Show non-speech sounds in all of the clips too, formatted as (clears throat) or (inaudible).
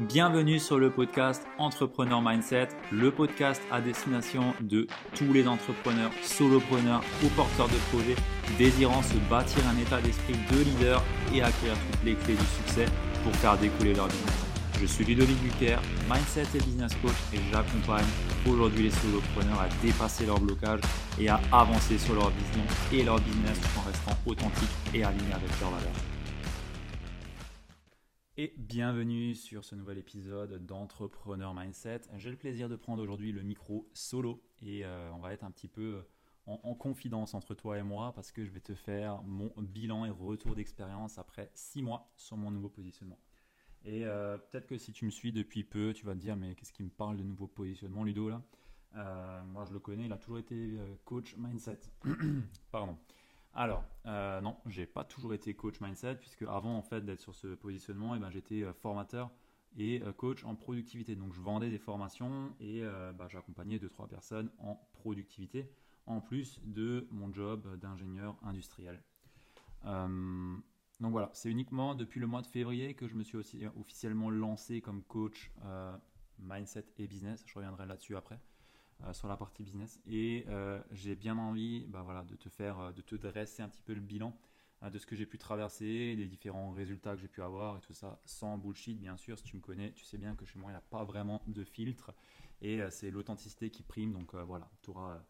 Bienvenue sur le podcast Entrepreneur Mindset, le podcast à destination de tous les entrepreneurs, solopreneurs ou porteurs de projets désirant se bâtir un état d'esprit de leader et acquérir toutes les clés du succès pour faire découler leur business. Je suis Ludovic Buquer, Mindset et Business Coach et j'accompagne aujourd'hui les solopreneurs à dépasser leurs blocages et à avancer sur leur vision et leur business en restant authentiques et alignés avec leurs valeurs et bienvenue sur ce nouvel épisode d'Entrepreneur Mindset. J'ai le plaisir de prendre aujourd'hui le micro solo et euh, on va être un petit peu en, confidence entre toi et moi parce que je vais te faire mon bilan et retour d'expérience après six mois sur mon nouveau positionnement. Et euh, peut-être que si tu me suis depuis peu, tu vas te dire mais qu'est-ce qui me parle de nouveau positionnement Ludo là? Euh, Moi je le connais, il a toujours été coach mindset. (clears throat) Pardon. Alors, euh, non, j'ai pas toujours été coach mindset, puisque avant en fait d'être sur ce positionnement, eh ben, j'étais euh, formateur et euh, coach en productivité. Donc je vendais des formations et bah, j'accompagnais 2-3 personnes en productivité, en plus de mon job d'ingénieur industriel. donc voilà, c'est uniquement depuis le mois de février que je me suis aussi officiellement lancé comme coach mindset et business. Je reviendrai là-dessus après. Euh, sur la partie business. Et euh, j'ai bien envie bah, voilà, de te faire, euh, de te dresser un petit peu le bilan de ce que j'ai pu traverser, des différents résultats que j'ai pu avoir et tout ça, sans bullshit bien sûr. Si tu me connais, tu sais bien que chez moi il n'y a pas vraiment de filtre et c'est l'authenticité qui prime. Donc voilà, tu auras,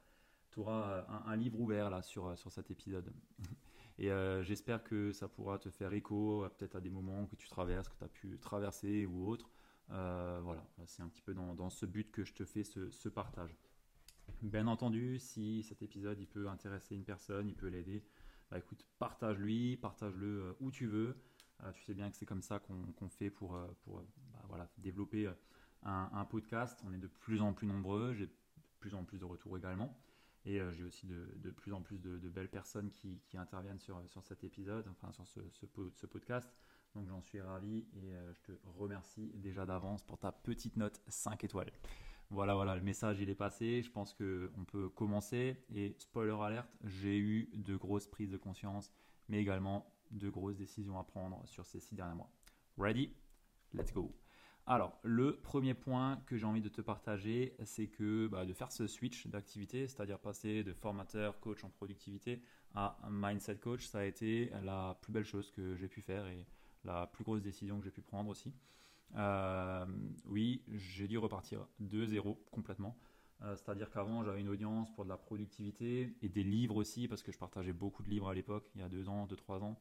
auras un, livre ouvert là sur, sur cet épisode. (laughs) Et j'espère que ça pourra te faire écho peut-être à des moments que tu traverses, que tu as pu traverser ou autre. Euh, voilà, c'est un petit peu dans, ce but que je te fais ce, partage. Bien entendu, si cet épisode il peut intéresser une personne, il peut l'aider, bah écoute, partage-lui, partage-le euh, où tu veux. Euh, tu sais bien que c'est comme ça qu'on fait pour, bah développer un, podcast. On est de plus en plus nombreux, j'ai de plus en plus de retours également. Et j'ai aussi de, plus en plus de, belles personnes qui, interviennent sur, cet épisode, enfin sur ce podcast. Donc j'en suis ravi et euh, je te remercie déjà d'avance pour ta petite note 5 étoiles. Voilà, voilà, le message il est passé. Je pense qu'on peut commencer. Et spoiler alerte, j'ai eu de grosses prises de conscience, mais également de grosses décisions à prendre sur ces six derniers mois. Ready? Let's go. Alors, le premier point que j'ai envie de te partager, c'est que bah, de faire ce switch d'activité, c'est-à-dire passer de formateur, coach en productivité à mindset coach, ça a été la plus belle chose que j'ai pu faire et la plus grosse décision que j'ai pu prendre aussi. Euh, oui, j'ai dû repartir de zéro complètement. Euh, c'est-à-dire qu'avant, j'avais une audience pour de la productivité et des livres aussi, parce que je partageais beaucoup de livres à l'époque, il y a deux ans, deux, trois ans.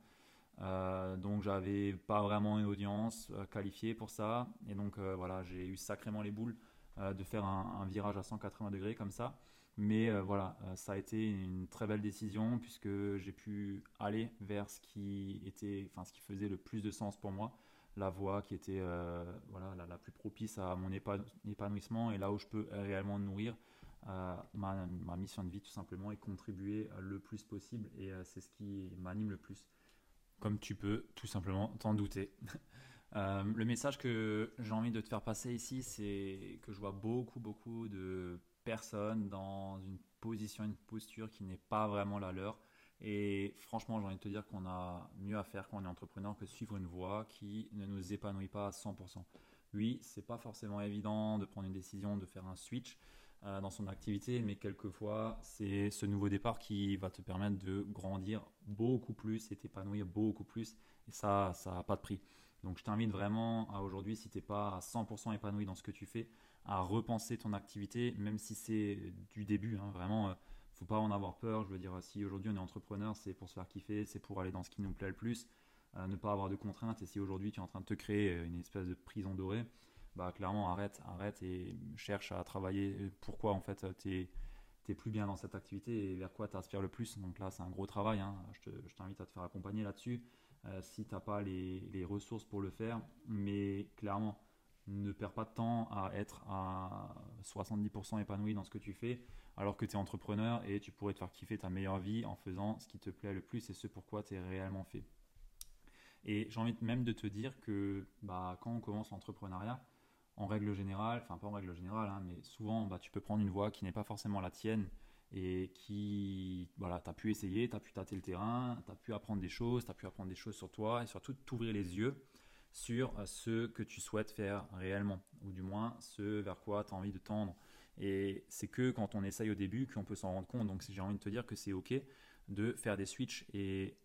Euh, donc, j'avais pas vraiment une audience qualifiée pour ça. Et donc, voilà, j'ai eu sacrément les boules de faire un, un, virage à 180 degrés comme ça. Mais euh, voilà, euh, ça a été une très belle décision puisque j'ai pu aller vers ce qui était, ce qui faisait le plus de sens pour moi, la voie qui était euh, voilà la, plus propice à mon épanouissement et là où je peux réellement nourrir ma, ma, mission de vie tout simplement et contribuer le plus possible et c'est ce qui m'anime le plus. Comme tu peux tout simplement t'en douter. (laughs) le message que j'ai envie de te faire passer ici, c'est que je vois beaucoup, beaucoup de personne dans une position, une posture qui n'est pas vraiment la leur. Et franchement, j'ai envie de te dire qu'on a mieux à faire quand on est entrepreneur que suivre une voie qui ne nous épanouit pas à 100%. Oui, c'est pas forcément évident de prendre une décision, de faire un switch euh, dans son activité, mais quelquefois, c'est ce nouveau départ qui va te permettre de grandir beaucoup plus et t'épanouir beaucoup plus. Et ça, ça n'a pas de prix. Donc, je t'invite vraiment à aujourd'hui, si tu n'es pas à 100% épanoui dans ce que tu fais, à repenser ton activité, même si c'est du début. Hein, vraiment, ne euh, faut pas en avoir peur. Je veux dire, si aujourd'hui on est entrepreneur, c'est pour se faire kiffer, c'est pour aller dans ce qui nous plaît le plus, euh, ne pas avoir de contraintes. Et si aujourd'hui tu es en train de te créer euh, une espèce de prison dorée, bah clairement arrête, arrête et cherche à travailler. Pourquoi en fait tu es plus bien dans cette activité et vers quoi tu aspires le plus. Donc là, c'est un gros travail. Hein. Je t'invite à te faire accompagner là-dessus si tu n'as pas les, les, ressources pour le faire. Mais clairement, ne perds pas de temps à être à 70% épanoui dans ce que tu fais, alors que tu es entrepreneur et tu pourrais te faire kiffer ta meilleure vie en faisant ce qui te plaît le plus et ce pourquoi tu es réellement fait. Et j'ai envie même de te dire que bah, quand on commence l'entrepreneuriat, en règle générale, enfin pas en règle générale, hein, mais souvent bah, tu peux prendre une voie qui n'est pas forcément la tienne et qui, voilà, tu as pu essayer, tu as pu tâter le terrain, tu as pu apprendre des choses, tu as pu apprendre des choses sur toi et surtout t'ouvrir les yeux sur ce que tu souhaites faire réellement, ou du moins ce vers quoi tu as envie de tendre. Et c'est que quand on essaye au début qu'on peut s'en rendre compte. Donc j'ai envie de te dire que c'est OK de faire des switches. Et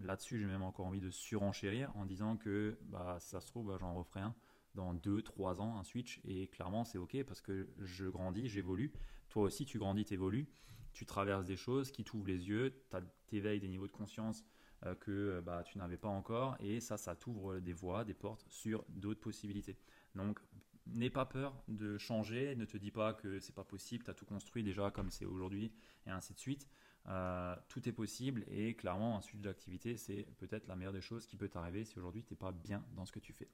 là-dessus, j'ai même encore envie de surenchérir en disant que bah, ça se trouve, bah, j'en referai un dans 2-3 ans, un switch. Et clairement, c'est OK parce que je grandis, j'évolue. Toi aussi, tu grandis, tu évolues. Tu traverses des choses qui t'ouvrent les yeux, tu éveilles des niveaux de conscience euh, que euh, bah, tu n'avais pas encore. Et ça, ça t'ouvre des voies, des portes sur d'autres possibilités. Donc, n'aie pas peur de changer, ne te dis pas que c'est pas possible, tu as tout construit déjà comme c'est aujourd'hui, et ainsi de suite. Euh, tout est possible et clairement un sujet d'activité c'est peut-être la meilleure des choses qui peut t'arriver si aujourd'hui tu n'es pas bien dans ce que tu fais.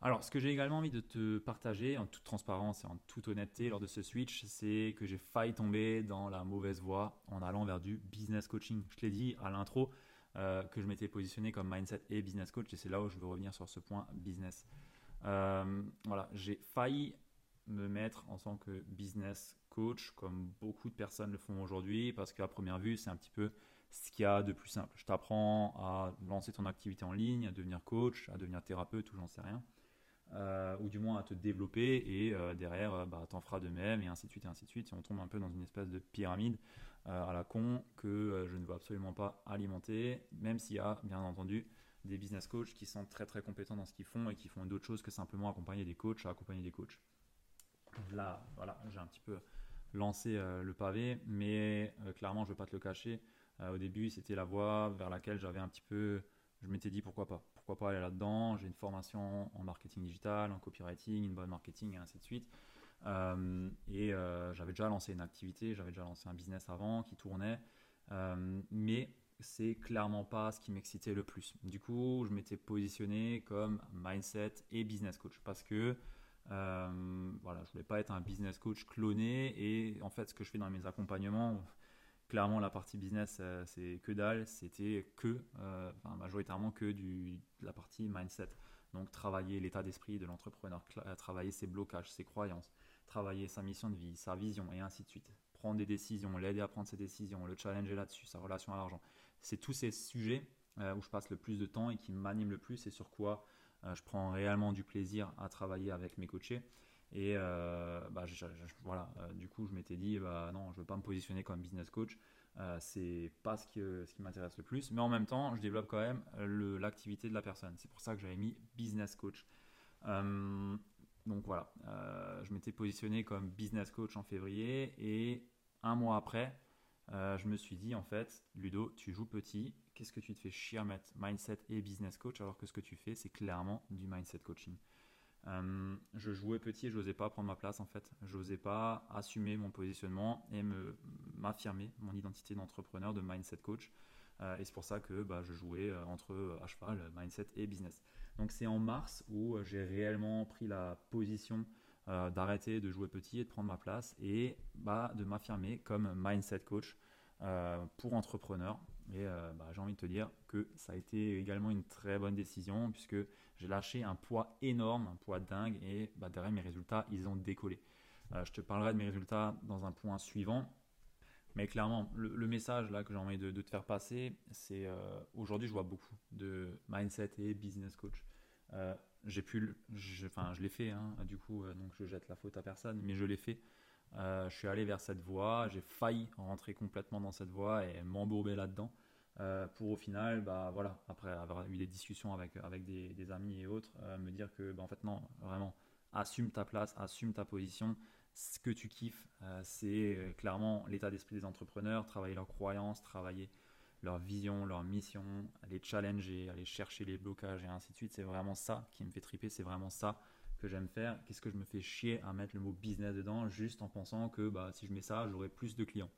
Alors ce que j'ai également envie de te partager en toute transparence et en toute honnêteté lors de ce switch, c'est que j'ai failli tomber dans la mauvaise voie en allant vers du business coaching. Je te l'ai dit à l'intro euh, que je m'étais positionné comme mindset et business coach et c'est là où je veux revenir sur ce point business. Euh, voilà, j'ai failli me mettre en tant que business coach, comme beaucoup de personnes le font aujourd'hui, parce qu'à première vue, c'est un petit peu ce qu'il y a de plus simple. Je t'apprends à lancer ton activité en ligne, à devenir coach, à devenir thérapeute ou j'en sais rien. Euh, ou du moins à te développer et euh, derrière bah, t'en feras de même et ainsi de suite et ainsi de suite et on tombe un peu dans une espèce de pyramide à la con que je ne veux absolument pas alimenter même s'il y a bien entendu des business coachs qui sont très très compétents dans ce qu'ils font et qui font d'autres choses que simplement accompagner des coachs, accompagner des coachs. Là, voilà, j'ai un petit peu lancé euh, le pavé, mais euh, clairement, je ne vais pas te le cacher. Euh, au début, c'était la voie vers laquelle j'avais un petit peu. Je m'étais dit pourquoi pas. Pourquoi pas aller là-dedans? J'ai une formation en marketing digital, en copywriting, une bonne marketing et ainsi de suite. Et j'avais déjà lancé une activité, j'avais déjà lancé un business avant qui tournait. mais c'est clairement pas ce qui m'excitait le plus. Du coup, je m'étais positionné comme mindset et business coach parce que euh, voilà, je voulais pas être un business coach cloné et en fait, ce que je fais dans mes accompagnements, clairement, la partie business, euh, c'est que dalle, c'était que, euh, majoritairement que du, de la partie mindset. Donc, travailler l'état d'esprit de l'entrepreneur, travailler ses blocages, ses croyances, travailler sa mission de vie, sa vision et ainsi de suite. Prendre des décisions, l'aider à prendre ses décisions, le challenger là-dessus, sa relation à l'argent c'est tous ces sujets euh, où je passe le plus de temps et qui m'animent le plus et sur quoi euh, je prends réellement du plaisir à travailler avec mes coachés. Et euh, bah, voilà, du coup, je m'étais dit, bah, non, je ne veux pas me positionner comme business coach. c'est pas ce qui m'intéresse le plus. Mais en même temps, je développe quand même l'activité de la personne. C'est pour ça que j'avais mis business coach. Donc voilà, je m'étais positionné comme business coach en février et un mois après, euh, je me suis dit en fait, Ludo, tu joues petit, qu'est-ce que tu te fais chier à mettre mindset et business coach alors que ce que tu fais, c'est clairement du mindset coaching. Euh, je jouais petit et je n'osais pas prendre ma place en fait. Je n'osais pas assumer mon positionnement et m'affirmer mon identité d'entrepreneur, de mindset coach. Euh, et c'est pour ça que bah, je jouais entre à cheval mindset et business. Donc c'est en mars où j'ai réellement pris la position euh, d'arrêter de jouer petit et de prendre ma place et bah, de m'affirmer comme mindset coach euh, pour entrepreneurs. Et euh, bah, j'ai envie de te dire que ça a été également une très bonne décision puisque j'ai lâché un poids énorme, un poids dingue et bah, derrière mes résultats, ils ont décollé. je te parlerai de mes résultats dans un point suivant. Mais clairement, le, message là que j'ai envie de, te faire passer, c'est aujourd'hui je vois beaucoup de mindset et business coach j'ai pu, enfin, je l'ai fait, hein, du coup, euh, donc je jette la faute à personne, mais je l'ai fait. Euh, je suis allé vers cette voie, j'ai failli rentrer complètement dans cette voie et m'embourber là-dedans. Euh, pour au final, bah voilà, après avoir eu des discussions avec, avec des, amis et autres, me dire que bah, en fait non, vraiment, assume ta place, assume ta position. Ce que tu kiffes, c'est clairement l'état d'esprit des entrepreneurs, travailler leurs croyances, travailler leur vision, leur mission, aller challenger, aller chercher les blocages et ainsi de suite. C'est vraiment ça qui me fait triper, c'est vraiment ça que j'aime faire. Qu'est-ce que je me fais chier à mettre le mot business dedans juste en pensant que bah, si je mets ça, j'aurai plus de clients.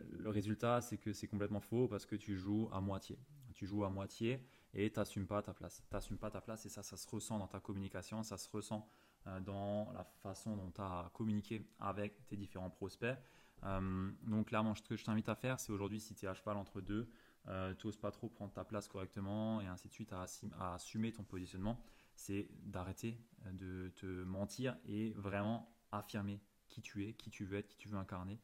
Le résultat, c'est que c'est complètement faux parce que tu joues à moitié. Tu joues à moitié et tu n'assumes pas ta place. Tu n'assumes pas ta place et ça, ça se ressent dans ta communication, ça se ressent euh, dans la façon dont tu as communiqué avec tes différents prospects. Euh, donc clairement, ce que je t'invite à faire, c'est aujourd'hui, si tu es à cheval entre deux, euh, tu n'oses pas trop prendre ta place correctement et ainsi de suite à, assumer ton positionnement, c'est d'arrêter euh, de te mentir et vraiment affirmer qui tu es, qui tu veux être, qui tu veux incarner.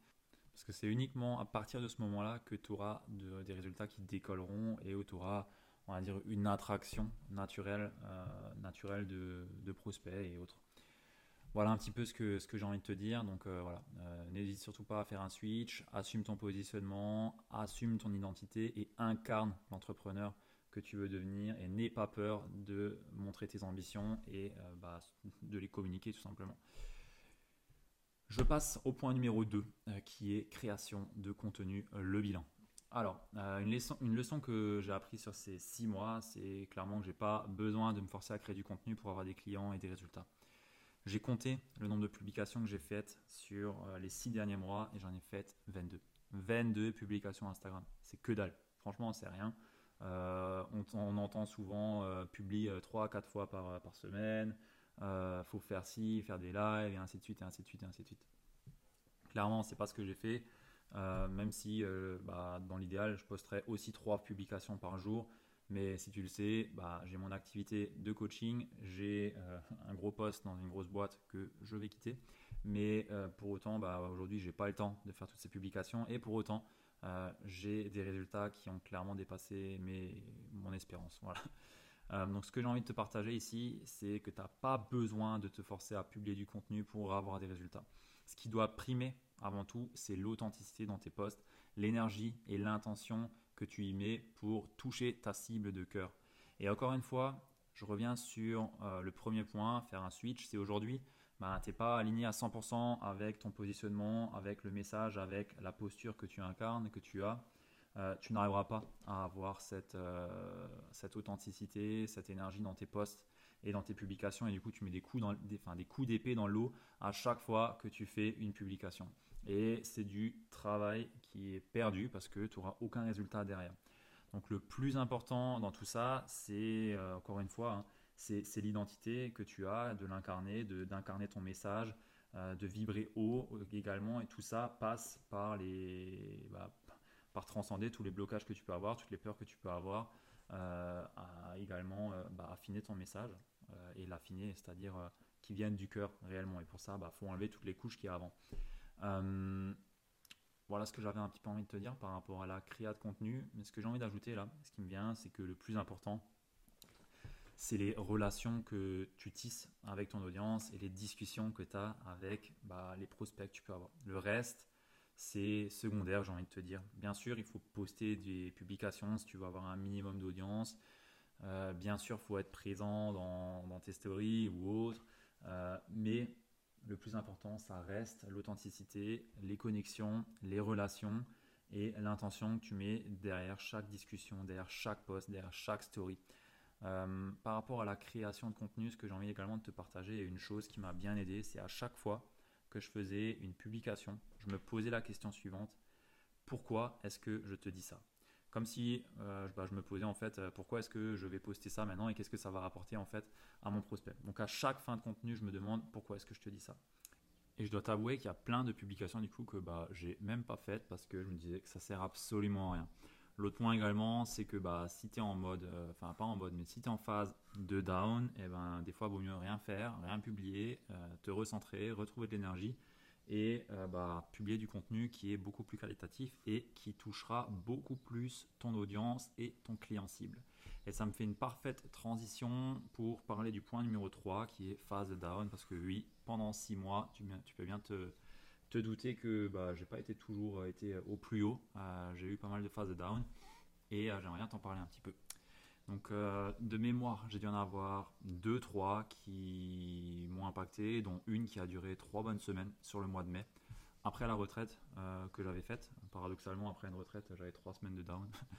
Parce que c'est uniquement à partir de ce moment-là que tu auras des résultats qui décolleront et où tu auras on va dire, une attraction naturelle, naturelle de prospects et autres. Voilà un petit peu ce que, ce que j'ai envie de te dire. Donc euh, voilà, euh, n'hésite surtout pas à faire un switch, assume ton positionnement, assume ton identité et incarne l'entrepreneur que tu veux devenir et n'aie pas peur de montrer tes ambitions et euh, bah, de les communiquer tout simplement. Je passe au point numéro 2 qui est création de contenu, le bilan. Alors, une, leçon, une leçon que j'ai appris sur ces 6 mois, c'est clairement que je n'ai pas besoin de me forcer à créer du contenu pour avoir des clients et des résultats. J'ai compté le nombre de publications que j'ai faites sur euh, les six derniers mois et j'en ai fait 22. 22 publications Instagram. C'est que dalle. Franchement, c'est rien. Euh, on, entend souvent euh, publier 3 4 fois par, par semaine. faut faire ci, faire des lives et ainsi de suite et ainsi de suite et ainsi de suite. Clairement, c'est pas ce que j'ai fait. même si bah, dans l'idéal, je posterais aussi 3 publications par jour. Mais si tu le sais, bah, j'ai mon activité de coaching, j'ai euh, un gros poste dans une grosse boîte que je vais quitter. Mais euh, pour autant, bah, aujourd'hui, j'ai pas le temps de faire toutes ces publications. Et pour autant, euh, j'ai des résultats qui ont clairement dépassé mes, mon espérance. Voilà. donc ce que j'ai envie de te partager ici, c'est que tu n'as pas besoin de te forcer à publier du contenu pour avoir des résultats. Ce qui doit primer avant tout, c'est l'authenticité dans tes posts, l'énergie et l'intention que tu y mets pour toucher ta cible de cœur. Et encore une fois, je reviens sur euh, le premier point, faire un switch. C'est aujourd'hui, bah, tu n'es pas aligné à 100% avec ton positionnement, avec le message, avec la posture que tu incarnes, que tu as. Euh, tu n'arriveras pas à avoir cette, euh, cette authenticité, cette énergie dans tes posts et dans tes publications. Et du coup, tu mets des coups, dans, des, d'épée dans l'eau à chaque fois que tu fais une publication. Et c'est du travail qui est perdu parce que tu n'auras aucun résultat derrière. Donc le plus important dans tout ça, c'est euh, encore une fois, hein, c'est l'identité que tu as, de l'incarner, d'incarner ton message, euh, de vibrer haut également. Et tout ça passe par les, bah, par transcender tous les blocages que tu peux avoir, toutes les peurs que tu peux avoir, euh, à également bah, affiner ton message et l'affiner, c'est-à-dire qui viennent du cœur réellement. Et pour ça, il bah, faut enlever toutes les couches qui y a avant. Euh, voilà ce que j'avais un petit peu envie de te dire par rapport à la créa de contenu. Mais ce que j'ai envie d'ajouter là, ce qui me vient, c'est que le plus important, c'est les relations que tu tisses avec ton audience et les discussions que tu as avec bah, les prospects que tu peux avoir. Le reste, c'est secondaire, j'ai envie de te dire. Bien sûr, il faut poster des publications si tu veux avoir un minimum d'audience. Euh, bien sûr, il faut être présent dans, tes stories ou autres. Euh, mais le plus important, ça reste l'authenticité, les connexions, les relations et l'intention que tu mets derrière chaque discussion, derrière chaque post, derrière chaque story. Euh, par rapport à la création de contenu, ce que j'ai envie également de te partager, et une chose qui m'a bien aidé, c'est à chaque fois que je faisais une publication, je me posais la question suivante pourquoi est-ce que je te dis ça? Comme si euh, bah, je me posais en fait euh, pourquoi est-ce que je vais poster ça maintenant et qu'est-ce que ça va rapporter en fait à mon prospect. Donc à chaque fin de contenu, je me demande pourquoi est-ce que je te dis ça. Et je dois t'avouer qu'il y a plein de publications du coup que bah j'ai même pas faites parce que je me disais que ça sert absolument à rien. L'autre point également, c'est que bah, si tu es en mode, euh, enfin pas en mode, mais si tu es en phase de down, et eh ben, des fois, il vaut mieux rien faire, rien publier, te recentrer, retrouver de l'énergie et euh, bah, publier du contenu qui est beaucoup plus qualitatif et qui touchera beaucoup plus ton audience et ton client cible. Et ça me fait une parfaite transition pour parler du point numéro 3 qui est phase down parce que oui, pendant 6 mois, tu, peux bien te, te douter que bah, j'ai pas été toujours été au plus haut. Euh, j'ai eu pas mal de phases down et euh, j'aimerais bien t'en parler un petit peu. Donc euh, de mémoire, j'ai dû en avoir deux, trois qui m'ont impacté, dont une qui a duré trois bonnes semaines sur le mois de mai. Après la retraite euh, que j'avais faite, paradoxalement après une retraite, j'avais trois semaines de down. (laughs)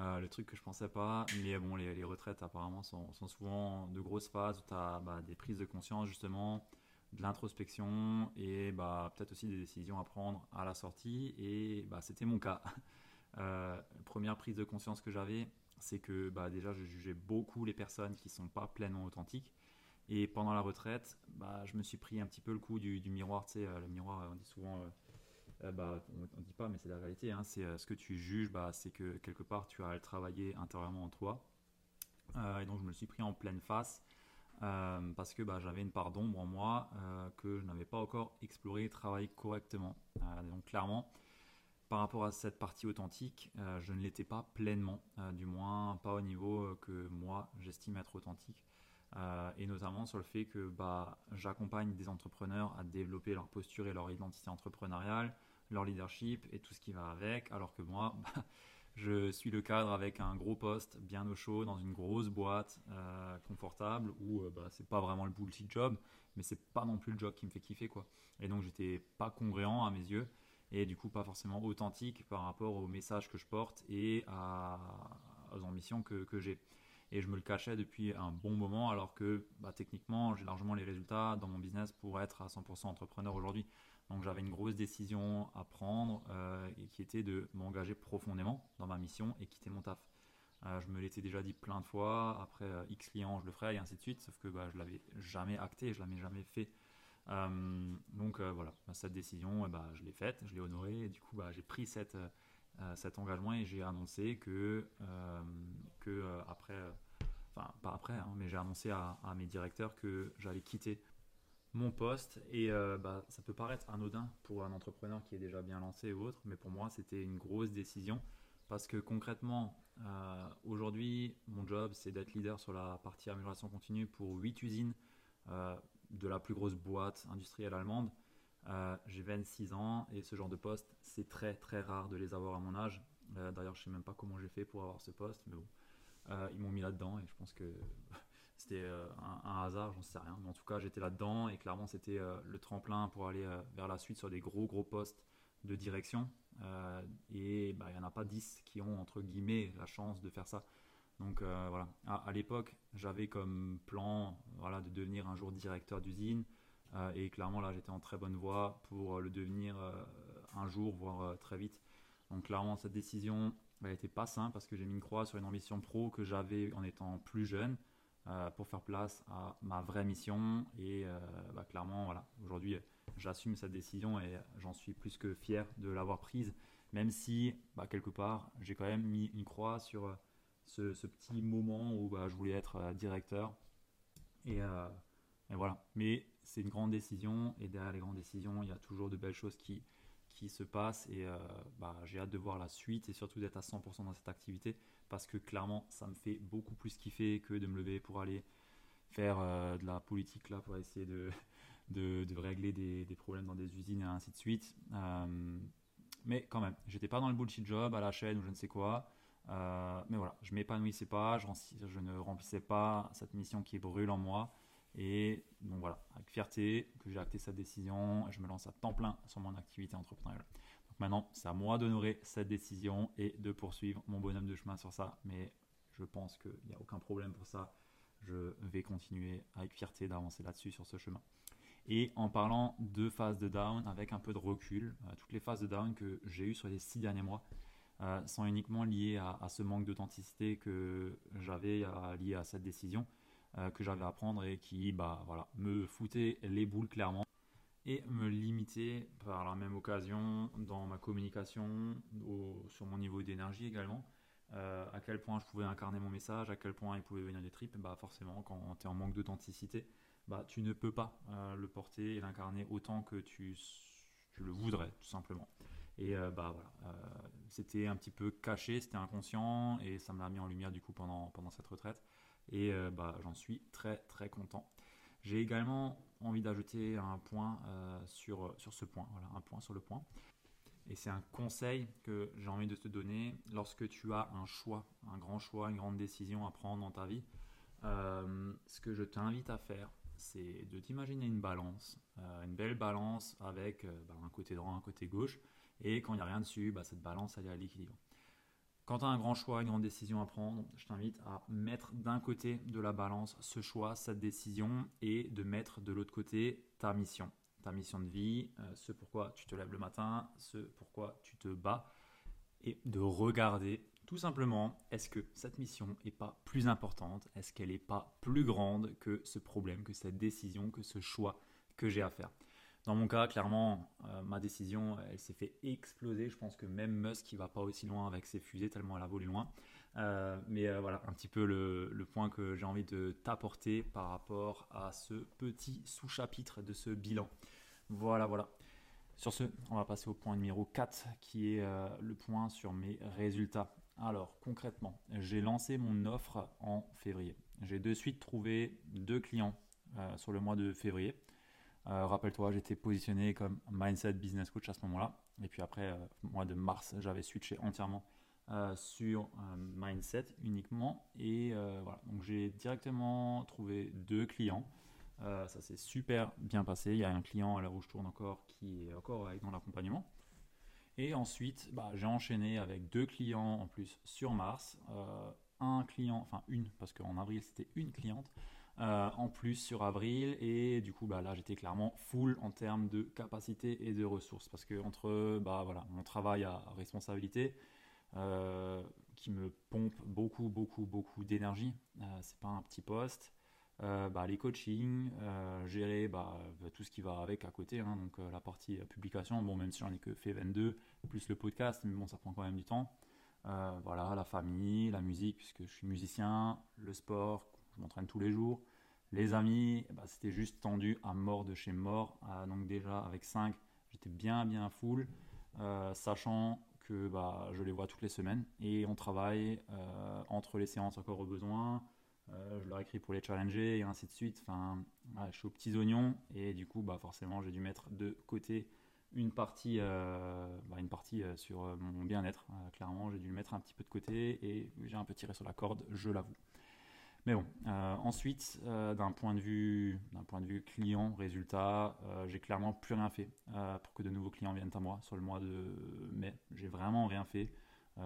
Euh, le truc que je pensais pas, mais bon, les, retraites apparemment sont, souvent de grosses phases où tu as bah, des prises de conscience justement, de l'introspection et bah, peut-être aussi des décisions à prendre à la sortie. Et bah, c'était mon cas. (laughs) première prise de conscience que j'avais, c'est que bah, déjà je jugeais beaucoup les personnes qui sont pas pleinement authentiques. Et pendant la retraite, bah, je me suis pris un petit peu le coup du, miroir. Tu euh, le miroir, on dit souvent, euh, euh, bah, on ne dit pas, mais c'est la réalité. Hein, c'est ce que tu juges, bah, c'est que quelque part tu as travailler intérieurement en toi. et donc je me suis pris en pleine face parce que bah, j'avais une part d'ombre en moi que je n'avais pas encore exploré et travaillé correctement. donc clairement, par rapport à cette partie authentique, euh, je ne l'étais pas pleinement, euh, du moins pas au niveau que moi j'estime être authentique. et notamment sur le fait que bah, j'accompagne des entrepreneurs à développer leur posture et leur identité entrepreneuriale, leur leadership et tout ce qui va avec, alors que moi, (laughs) bah, je suis le cadre avec un gros poste bien au chaud dans une grosse boîte confortable où bah, c'est pas vraiment le bullshit job, mais c'est pas non plus le job qui me fait kiffer quoi. Et donc j'étais pas congruent à mes yeux et du coup pas forcément authentique par rapport au message que je porte et aux ambitions que, j'ai. Et je me le cachais depuis un bon moment alors que bah, techniquement j'ai largement les résultats dans mon business pour être à 100% entrepreneur aujourd'hui. Donc j'avais une grosse décision à prendre euh, et qui était de m'engager profondément dans ma mission et quitter mon taf. Euh, je me l'étais déjà dit plein de fois, après euh, X clients je le ferai et ainsi de suite, sauf que bah, je l'avais jamais acté, je l'avais jamais fait. Euh, donc voilà, bah, cette décision, bah, je l'ai faite, je l'ai honorée et du coup bah, j'ai pris cette, cet engagement et j'ai annoncé que, que après, enfin pas après, hein, mais j'ai annoncé à, mes directeurs que j'allais quitter mon poste. Et bah, ça peut paraître anodin pour un entrepreneur qui est déjà bien lancé ou autre, mais pour moi c'était une grosse décision parce que concrètement, euh, aujourd'hui, mon job, c'est d'être leader sur la partie amélioration continue pour 8 usines euh, de la plus grosse boîte industrielle allemande. Euh, j'ai 26 ans et ce genre de poste, c'est très très rare de les avoir à mon âge. D'ailleurs, je sais même pas comment j'ai fait pour avoir ce poste, mais bon, ils m'ont mis là-dedans et je pense que (laughs) c'était un, hasard, j'en sais rien. Mais en tout cas, j'étais là-dedans et clairement, c'était le tremplin pour aller vers la suite sur des gros gros postes de direction. Euh, et bah, il n'y en a pas 10 qui ont, entre guillemets, la chance de faire ça. Donc euh, voilà, à, l'époque, j'avais comme plan voilà, de devenir un jour directeur d'usine. Euh, et clairement, là, j'étais en très bonne voie pour le devenir un jour, voire très vite. Donc clairement, cette décision, elle n'était pas simple parce que j'ai mis une croix sur une ambition pro que j'avais en étant plus jeune pour faire place à ma vraie mission. Et bah, clairement, voilà, aujourd'hui, j'assume cette décision et j'en suis plus que fier de l'avoir prise, même si bah, quelque part j'ai quand même mis une croix sur euh, ce, petit moment où bah, je voulais être euh, directeur. Euh, et, voilà. Mais c'est une grande décision et derrière les grandes décisions, il y a toujours de belles choses qui, qui se passent et bah, j'ai hâte de voir la suite et surtout d'être à 100% dans cette activité parce que clairement ça me fait beaucoup plus kiffer que de me lever pour aller faire de la politique là pour essayer de de, régler des, problèmes dans des usines et ainsi de suite. Euh, mais quand même, j'étais pas dans le bullshit job à la chaîne ou je ne sais quoi. Euh, mais voilà, je m'épanouissais pas, je, je, ne remplissais pas cette mission qui brûle en moi. Et donc voilà, avec fierté que j'ai acté cette décision, je me lance à temps plein sur mon activité entrepreneuriale. Donc maintenant, c'est à moi d'honorer cette décision et de poursuivre mon bonhomme de chemin sur ça. Mais je pense qu'il n'y a aucun problème pour ça. Je vais continuer avec fierté d'avancer là-dessus sur ce chemin. Et en parlant de phases de down avec un peu de recul, euh, toutes les phases de down que j'ai eues sur les six derniers mois euh, sont uniquement liées à, ce manque d'authenticité que j'avais lié à cette décision euh, que j'avais à prendre et qui bah, me foutait les boules clairement et me limitait par la même occasion dans ma communication, sur mon niveau d'énergie également. à quel point je pouvais incarner mon message, à quel point il pouvait venir des tripes, bah forcément quand tu es en manque d'authenticité, bah, tu ne peux pas euh, le porter et l'incarner autant que tu, le voudrais, tout simplement. Et euh, bah voilà, euh, c'était un petit peu caché, c'était inconscient, et ça me l'a mis en lumière du coup pendant, pendant cette retraite. Et bah, j'en suis très très content. J'ai également envie d'ajouter un point sur, sur ce point, voilà, un point sur le point. Et c'est un conseil que j'ai envie de te donner lorsque tu as un choix, un grand choix, une grande décision à prendre dans ta vie. ce que je t'invite à faire, c'est de t'imaginer une balance, euh, une belle balance avec euh, bah, un côté droit, un côté gauche, et quand il n'y a rien dessus, bah, cette balance elle est à l'équilibre. Quand tu as un grand choix, une grande décision à prendre, je t'invite à mettre d'un côté de la balance ce choix, cette décision, et de mettre de l'autre côté ta mission, ta mission de vie, euh, ce pourquoi tu te lèves le matin, ce pourquoi tu te bats, et de regarder tout simplement, est-ce que cette mission n'est pas plus importante Est-ce qu'elle n'est pas plus grande que ce problème, que cette décision, que ce choix que j'ai à faire Dans mon cas, clairement, euh, ma décision, elle s'est fait exploser. Je pense que même Musk, il va pas aussi loin avec ses fusées, tellement elle a volé loin. Euh, mais euh, voilà, un petit peu le, le point que j'ai envie de t'apporter par rapport à ce petit sous-chapitre de ce bilan. Voilà, voilà. Sur ce, on va passer au point numéro 4 qui est le point sur mes résultats. Alors concrètement, j'ai lancé mon offre en février. J'ai de suite trouvé deux clients sur le mois de février. Euh, rappelle-toi, j'étais positionné comme Mindset Business Coach à ce moment-là. Et puis après, mois de mars, j'avais switché entièrement sur Mindset uniquement. Et voilà, donc j'ai directement trouvé deux clients. Euh, ça s'est super bien passé. Il y a un client à la où je tourne encore qui est encore avec dans l'accompagnement. Et ensuite, bah, j'ai enchaîné avec deux clients en plus sur Mars. Euh, un client, enfin une, parce qu'en avril c'était une cliente. Euh, en plus sur avril. Et du coup bah, là j'étais clairement full en termes de capacité et de ressources. Parce que entre bah, voilà, mon travail à responsabilité qui me pompe beaucoup beaucoup beaucoup d'énergie c'est pas un petit poste. Euh, bah, les coachings, euh, gérer bah, tout ce qui va avec à côté, hein, donc euh, la partie publication, bon même si j'en ai que fait 22, plus le podcast, mais bon ça prend quand même du temps. voilà, la famille, la musique, puisque je suis musicien, le sport, je m'entraîne tous les jours. Les amis, bah, c'était juste tendu à mort de chez mort. donc déjà avec 5, j'étais bien bien full, sachant que bah, je les vois toutes les semaines et on travaille entre les séances encore au besoin, euh, je leur écris pour les challenger et ainsi de suite. Enfin, je suis aux petits oignons et du coup, bah, forcément, j'ai dû mettre de côté une partie, euh, bah, une partie euh, sur mon bien-être. clairement, j'ai dû le mettre un petit peu de côté et j'ai un peu tiré sur la corde, je l'avoue. Mais bon, ensuite, d'un point de vue, point de vue client, résultat, j'ai clairement plus rien fait pour que de nouveaux clients viennent à moi sur le mois de mai. J'ai vraiment rien fait.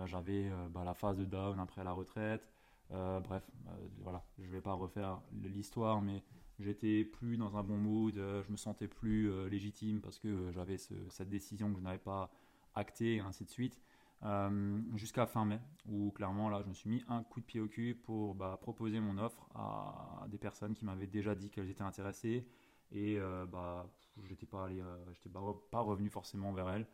J'avais bah, la phase de down après la retraite. Euh, bref, euh, voilà, je ne vais pas refaire l'histoire, mais j'étais plus dans un bon mood, euh, je me sentais plus légitime parce que j'avais cette décision que je n'avais pas actée et ainsi de suite. Jusqu'à fin mai, où clairement là je me suis mis un coup de pied au cul pour bah, proposer mon offre à, des personnes qui m'avaient déjà dit qu'elles étaient intéressées. Et bah j'étais pas allé, j'étais pas, revenu forcément vers elles.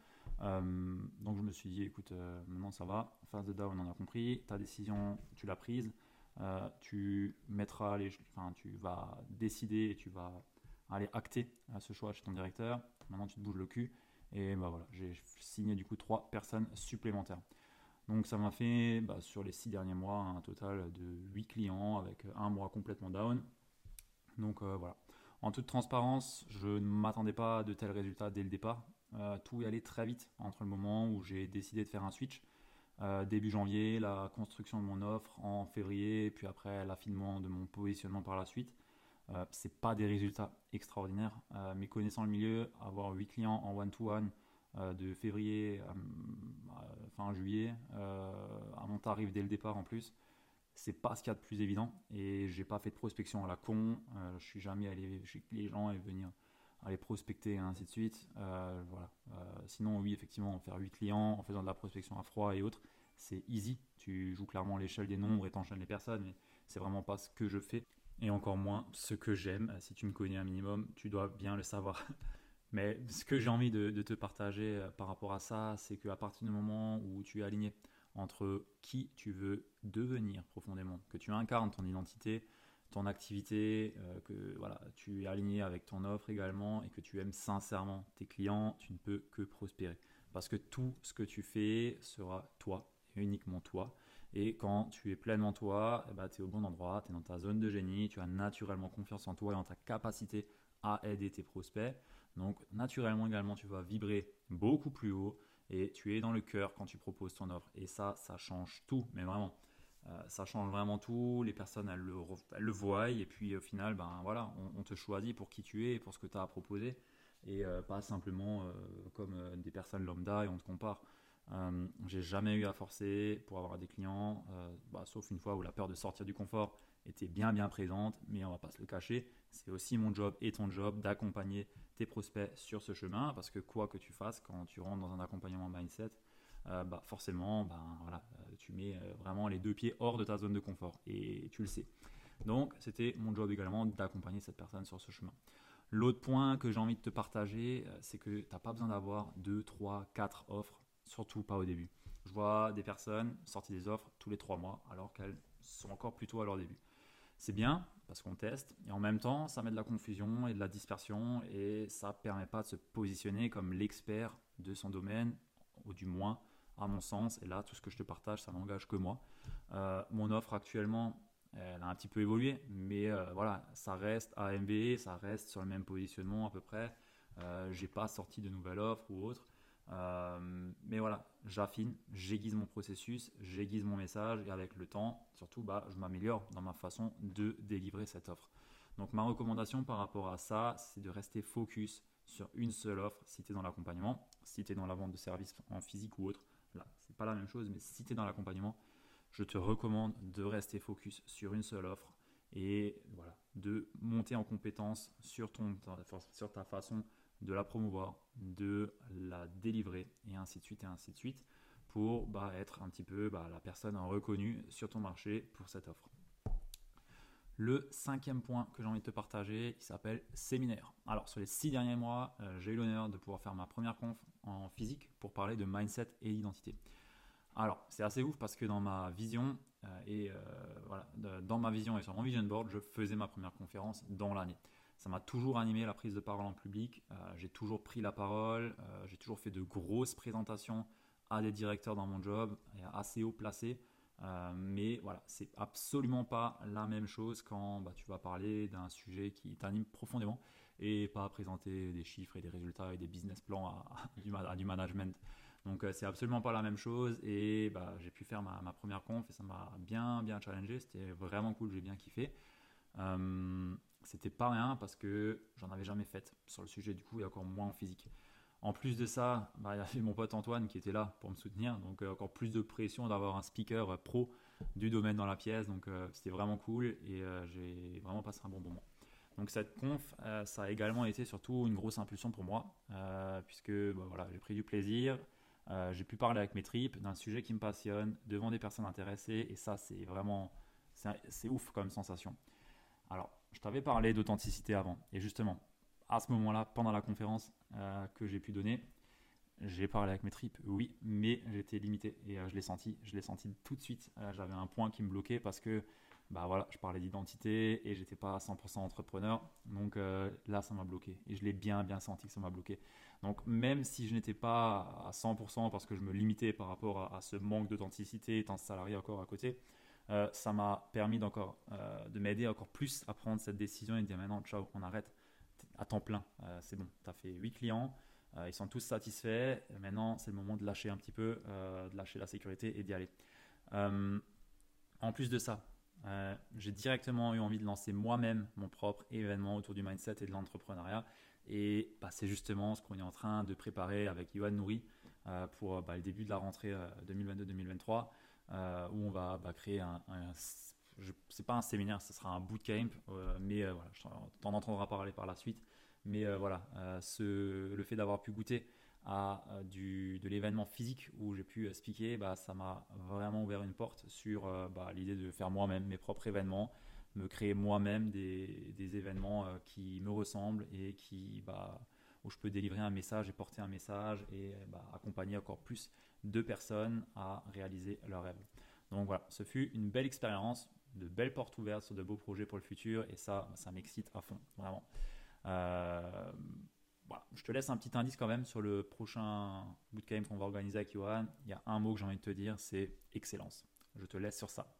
Euh, donc je me suis dit, écoute, euh, maintenant ça va, phase de down, on a compris, ta décision, tu l'as prise, euh, tu mettras les, enfin, tu vas décider et tu vas aller acter ce choix chez ton directeur. Maintenant tu te bouges le cul et bah voilà, j'ai signé du coup trois personnes supplémentaires. Donc ça m'a fait bah, sur les six derniers mois un total de 8 clients avec un mois complètement down. Donc voilà. En toute transparence, je ne m'attendais pas de tels résultats dès le départ. Euh, tout est allé très vite entre le moment où j'ai décidé de faire un switch. Euh, début janvier, la construction de mon offre en février, puis après l'affinement de mon positionnement par la suite. Euh, c'est pas des résultats extraordinaires, euh, mais connaissant le milieu, avoir 8 clients en one-to-one de février à fin juillet, à mon tarif dès le départ en plus, c'est pas ce qu'il y a de plus évident. Et j'ai pas fait de prospection à la con, je suis jamais allé chez les gens et venir aller prospecter et ainsi de suite. Euh, voilà. Euh, sinon, oui, effectivement, faire 8 clients en faisant de la prospection à froid et autres, c'est easy. Tu joues clairement l'échelle des nombres et t'enchaînes les personnes, mais c'est vraiment pas ce que je fais. Et encore moins ce que j'aime. Si tu me connais un minimum, tu dois bien le savoir. (laughs) Mais ce que j'ai envie de, de, te partager euh, par rapport à ça, c'est qu'à partir du moment où tu es aligné entre qui tu veux devenir profondément, que tu incarnes ton identité, ton activité, euh, que voilà, tu es aligné avec ton offre également et que tu aimes sincèrement tes clients, tu ne peux que prospérer. Parce que tout ce que tu fais sera toi, et uniquement toi. Et quand tu es pleinement toi, eh ben, tu es au bon endroit, tu es dans ta zone de génie, tu as naturellement confiance en toi et en ta capacité à aider tes prospects. Donc naturellement également, tu vas vibrer beaucoup plus haut et tu es dans le cœur quand tu proposes ton offre. Et ça, ça change tout, mais vraiment. Euh, ça change vraiment tout, les personnes elles le, voient et puis au final ben voilà on, te choisit pour qui tu es et pour ce que tu as à proposer et euh, pas simplement euh, comme des personnes lambda et on te compare. J'ai jamais eu à forcer pour avoir des clients, bah, sauf une fois où la peur de sortir du confort était bien bien présente, mais on va pas se le cacher. C'est aussi mon job et ton job d'accompagner tes prospects sur ce chemin parce que quoi que tu fasses quand tu rentres dans un accompagnement mindset, bah forcément, ben voilà, tu mets euh, vraiment les deux pieds hors de ta zone de confort et tu le sais. Donc c'était mon job également d'accompagner cette personne sur ce chemin. L'autre point que j'ai envie de te partager, euh, c'est que tu n'as pas besoin d'avoir 2, 3, 4 offres, surtout pas au début. Je vois des personnes sortir des offres tous les 3 mois alors qu'elles sont encore plutôt à leur début. C'est bien, parce qu'on teste, et en même temps, ça met de la confusion et de la dispersion, et ça permet pas de se positionner comme l'expert de son domaine, ou du moins, à mon sens, et là, tout ce que je te partage, ça n'engage que moi. Euh, mon offre actuellement, elle a un petit peu évolué, mais euh, voilà, ça reste AMB, ça reste sur le même positionnement à peu près. Euh, j'ai pas sorti de nouvelle offre ou autre. Euh, mais voilà, j'affine, j'aiguise mon processus, j'aiguise mon message et avec le temps, surtout, bah, je m'améliore dans ma façon de délivrer cette offre. Donc ma recommandation par rapport à ça, c'est de rester focus sur une seule offre si tu es dans l'accompagnement, si tu es dans la vente de services en physique ou autre. Là, c'est pas la même chose, mais si tu es dans l'accompagnement, je te recommande de rester focus sur une seule offre et voilà, de monter en compétence sur, ton, sur ta façon de la promouvoir, de la délivrer, et ainsi de suite, et ainsi de suite, pour bah, être un petit peu bah, la personne reconnue sur ton marché pour cette offre. Le cinquième point que j'ai envie de te partager, il s'appelle séminaire. Alors, sur les six derniers mois, euh, j'ai eu l'honneur de pouvoir faire ma première conf en physique pour parler de mindset et d'identité. Alors, c'est assez ouf parce que dans ma vision euh, et euh, voilà, dans ma vision et sur mon vision board, je faisais ma première conférence dans l'année ça m'a toujours animé la prise de parole en public. Euh, j'ai toujours pris la parole, euh, j'ai toujours fait de grosses présentations à des directeurs dans mon job, assez haut placés. Euh, mais voilà, c'est absolument pas la même chose quand bah, tu vas parler d'un sujet qui t'anime profondément et pas présenter des chiffres et des résultats et des business plans à, (laughs) du, management. Donc c'est absolument pas la même chose et bah, j'ai pu faire ma, ma, première conf et ça m'a bien bien challengé, c'était vraiment cool, j'ai bien kiffé c'était pas rien parce que j'en avais jamais fait sur le sujet du coup et encore moins en physique. En plus de ça, bah, il y avait mon pote Antoine qui était là pour me soutenir, donc euh, encore plus de pression d'avoir un speaker euh, pro du domaine dans la pièce, donc euh, c'était vraiment cool et j'ai vraiment passé un bon moment. Donc cette conf, ça a également été surtout une grosse impulsion pour moi, puisque bah, voilà, j'ai pris du plaisir, j'ai pu parler avec mes tripes d'un sujet qui me passionne, devant des personnes intéressées, et ça c'est vraiment, c'est ouf comme sensation. Alors, je t'avais parlé d'authenticité avant. Et justement, à ce moment-là, pendant la conférence euh, que j'ai pu donner, j'ai parlé avec mes tripes, oui, mais j'étais limité et euh, je l'ai senti. Je l'ai senti tout de suite. Euh, j'avais un point qui me bloquait parce que bah voilà, je parlais d'identité et j'étais pas à 100% entrepreneur. Donc là, ça m'a bloqué et je l'ai bien, bien senti que ça m'a bloqué. Donc même si je n'étais pas à 100% parce que je me limitais par rapport à ce manque d'authenticité, étant salarié encore à côté, euh, ça m'a permis d'encore euh, de m'aider encore plus à prendre cette décision et de dire maintenant ciao on arrête. À temps plein. Euh, c'est bon. Tu as fait 8 clients. Ils sont tous satisfaits. Maintenant c'est le moment de lâcher un petit peu de lâcher la sécurité et d'y aller. En plus de ça j'ai directement eu envie de lancer moi-même mon propre événement autour du mindset et de l'entrepreneuriat. Et bah, c'est justement ce qu'on est en train de préparer avec Yohan Nouri pour bah, le début de la rentrée 2022-2023 euh, où on va bah, créer un, c'est pas un séminaire, ce sera un bootcamp, euh, mais euh, voilà, t'en entendras parler par la suite. Mais voilà, ce, le fait d'avoir pu goûter à du, de l'événement physique où j'ai pu expliquer, bah, ça m'a vraiment ouvert une porte sur bah, l'idée de faire moi-même mes propres événements, me créer moi-même des, événements qui me ressemblent et qui, où je peux délivrer un message et porter un message et bah, accompagner encore plus de personnes à réaliser leurs rêves. Donc voilà, ce fut une belle expérience, de belles portes ouvertes sur de beaux projets pour le futur et ça, ça m'excite à fond, vraiment. Euh. Je te laisse un petit indice quand même sur le prochain bootcamp qu'on va organiser avec Johan. Il y a un mot que j'ai envie de te dire, c'est excellence. Je te laisse sur ça.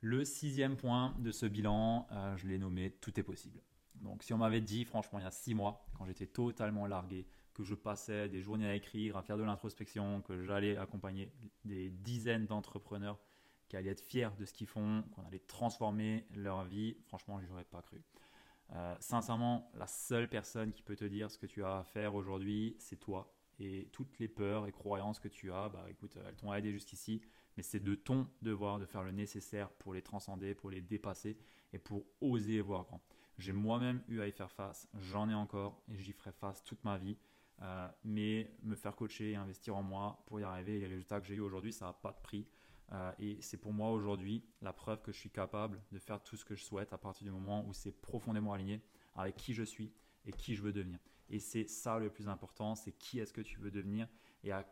Le sixième point de ce bilan, euh, je l'ai nommé Tout est possible. Donc si on m'avait dit franchement il y a six mois, quand j'étais totalement largué, que je passais des journées à écrire, à faire de l'introspection, que j'allais accompagner des dizaines d'entrepreneurs qui allaient être fiers de ce qu'ils font, qu'on allait transformer leur vie, franchement, je n'y aurais pas cru. Euh, sincèrement, la seule personne qui peut te dire ce que tu as à faire aujourd'hui, c'est toi. Et toutes les peurs et croyances que tu as, bah écoute, elles t'ont aidé jusqu'ici, mais c'est de ton devoir de faire le nécessaire pour les transcender, pour les dépasser et pour oser voir grand. J'ai moi-même eu à y faire face, j'en ai encore et j'y ferai face toute ma vie. Euh, mais me faire coacher et investir en moi pour y arriver, les résultats que j'ai eu aujourd'hui, ça n'a pas de prix. Euh, et c'est pour moi aujourd'hui la preuve que je suis capable de faire tout ce que je souhaite à partir du moment où c'est profondément aligné avec qui je suis et qui je veux devenir. Et c'est ça le plus important, c'est qui est-ce que tu veux devenir et à,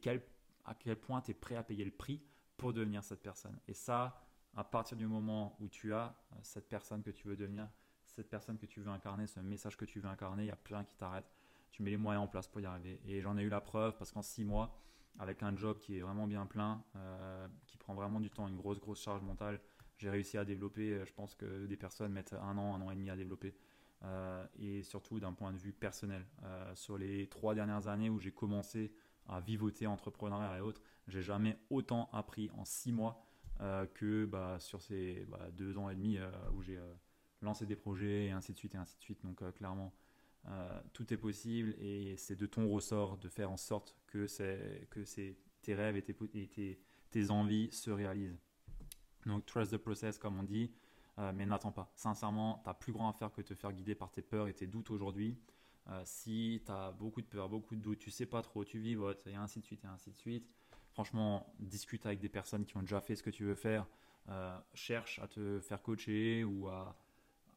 quel, à quel point tu es prêt à payer le prix pour devenir cette personne. Et ça, À partir du moment où tu as cette personne que tu veux devenir, cette personne que tu veux incarner, ce message que tu veux incarner, il n'y a plus rien qui t'arrête. Tu mets les moyens en place pour y arriver. Et j'en ai eu la preuve parce qu'en six mois, avec un job qui est vraiment bien plein, euh, qui prend vraiment du temps, une grosse, grosse charge mentale, j'ai réussi à développer. Euh, je pense que des personnes mettent un an, un an et demi à développer. Euh, et surtout d'un point de vue personnel. sur les trois dernières années où j'ai commencé à vivoter entrepreneuriat et autres, j'ai jamais autant appris en six mois que bah, sur ces bah, deux ans et demi où j'ai lancé des projets et ainsi de suite et ainsi de suite. Donc clairement, euh, tout est possible et c'est de ton ressort de faire en sorte que, que tes rêves et, tes, tes, envies se réalisent. Donc, trust the process, comme on dit, euh, mais n'attends pas. Sincèrement, tu as plus grand à faire que te faire guider par tes peurs et tes doutes aujourd'hui. Euh, si tu as beaucoup de peurs, beaucoup de doutes, tu sais pas trop, tu vivotes, et ainsi de suite, et ainsi de suite. Franchement, discute avec des personnes qui ont déjà fait ce que tu veux faire. cherche à te faire coacher ou à,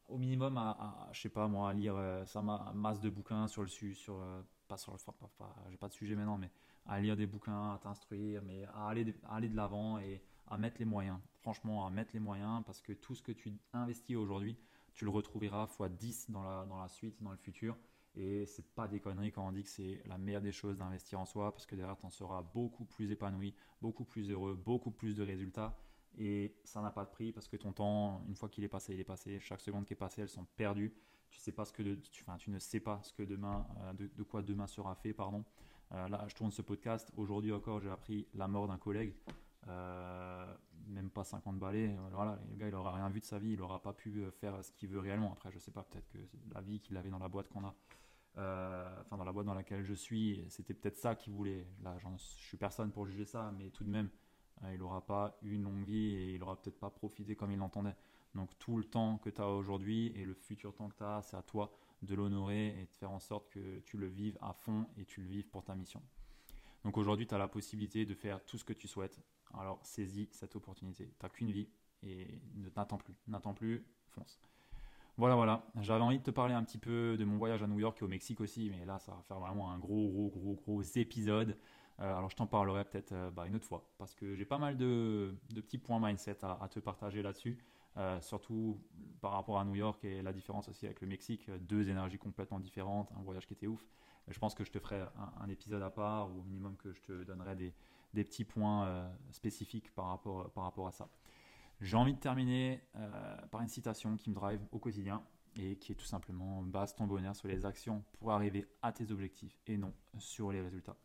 au minimum à, je sais pas moi, à lire euh, sa masse de bouquins sur le sujet, sur, euh, pas sur le, pas, pas, j'ai pas de sujet maintenant, mais à lire des bouquins, à t'instruire, mais à aller, de, aller de l'avant et à mettre les moyens. Franchement, à mettre les moyens parce que tout ce que tu investis aujourd'hui, tu le retrouveras fois 10 dans la, dans la suite, dans le futur. Et c'est pas des conneries quand on dit que c'est la meilleure des choses d'investir en soi parce que derrière, tu en seras beaucoup plus épanoui, beaucoup plus heureux, beaucoup plus de résultats et ça n'a pas de prix parce que ton temps, une fois qu'il est passé, il est passé. Chaque seconde qui est passée, elles sont perdues. Tu sais pas ce que tu, enfin, tu ne sais pas ce que demain, euh, de, quoi demain sera fait, pardon. Euh, là, je tourne ce podcast. Aujourd'hui encore, j'ai appris la mort d'un collègue. Euh, même pas 50 balais. Voilà, le gars, il aura rien vu de sa vie. Il aura pas pu faire ce qu'il veut réellement. Après, je sais pas, peut-être que la vie qu'il avait dans la boîte qu'on a. enfin, dans la boîte dans laquelle je suis, c'était peut-être ça qu'il voulait. Là, je suis personne pour juger ça, mais tout de même, il n'aura pas une longue vie et il n'aura peut-être pas profité comme il l'entendait. Donc tout le temps que tu as aujourd'hui et le futur temps que tu as, c'est à toi de l'honorer et de faire en sorte que tu le vives à fond et tu le vives pour ta mission. Donc aujourd'hui, tu as la possibilité de faire tout ce que tu souhaites. Alors saisis cette opportunité. Tu n'as qu'une vie et ne t'attends plus. N'attends plus, fonce. Voilà, voilà. J'avais envie de te parler un petit peu de mon voyage à New York et au Mexique aussi, mais là, ça va faire vraiment un gros, gros, gros, gros épisode. Euh, alors je t'en parlerai peut-être euh, bah, une autre fois parce que j'ai pas mal de, petits points mindset à, te partager là-dessus. Euh, surtout par rapport à New York et la différence aussi avec le Mexique, deux énergies complètement différentes, un voyage qui était ouf. Je pense que je te ferai un, épisode à part ou au minimum que je te donnerai des, petits points spécifiques par rapport, par rapport à ça. J'ai envie de terminer par une citation qui me drive au quotidien et qui est tout simplement base ton bonheur sur les actions pour arriver à tes objectifs et non sur les résultats.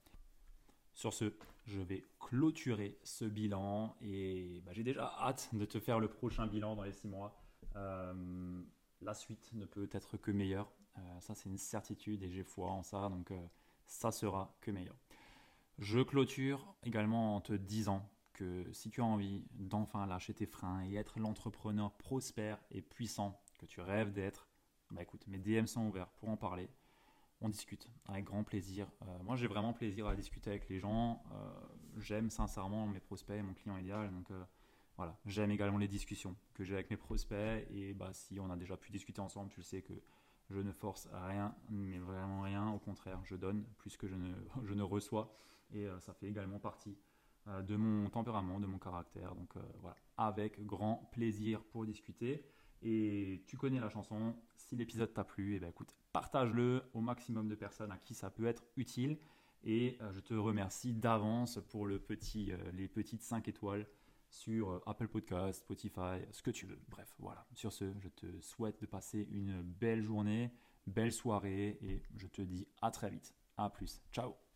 Sur ce, je vais clôturer ce bilan et bah, j'ai déjà hâte de te faire le prochain bilan dans les six mois. Euh, la suite ne peut être que meilleure. Euh, ça, c'est une certitude et j'ai foi en ça, donc euh, ça sera que meilleur. Je clôture également en te disant que si tu as envie d'enfin lâcher tes freins et être l'entrepreneur prospère et puissant que tu rêves d'être, bah écoute, mes DM sont ouverts pour en parler on discute avec grand plaisir. Euh, moi, j'ai vraiment plaisir à discuter avec les gens. Euh, j'aime sincèrement mes prospects, mon client idéal. Donc euh, voilà, j'aime également les discussions que j'ai avec mes prospects. Et bah, si on a déjà pu discuter ensemble, tu le sais que je ne force rien, mais vraiment rien. Au contraire, je donne plus que je ne, (laughs) je ne reçois. Et ça fait également partie de mon tempérament, de mon caractère. Donc voilà, avec grand plaisir pour discuter. Et tu connais la chanson. Si l'épisode t'a plu, et eh ben écoute, partage-le au maximum de personnes à qui ça peut être utile. Et euh, je te remercie d'avance pour le petit, euh, les petites 5 étoiles sur euh, Apple Podcast, Spotify, ce que tu veux. Bref, voilà. Sur ce, je te souhaite de passer une belle journée, belle soirée et je te dis à très vite. À plus. Ciao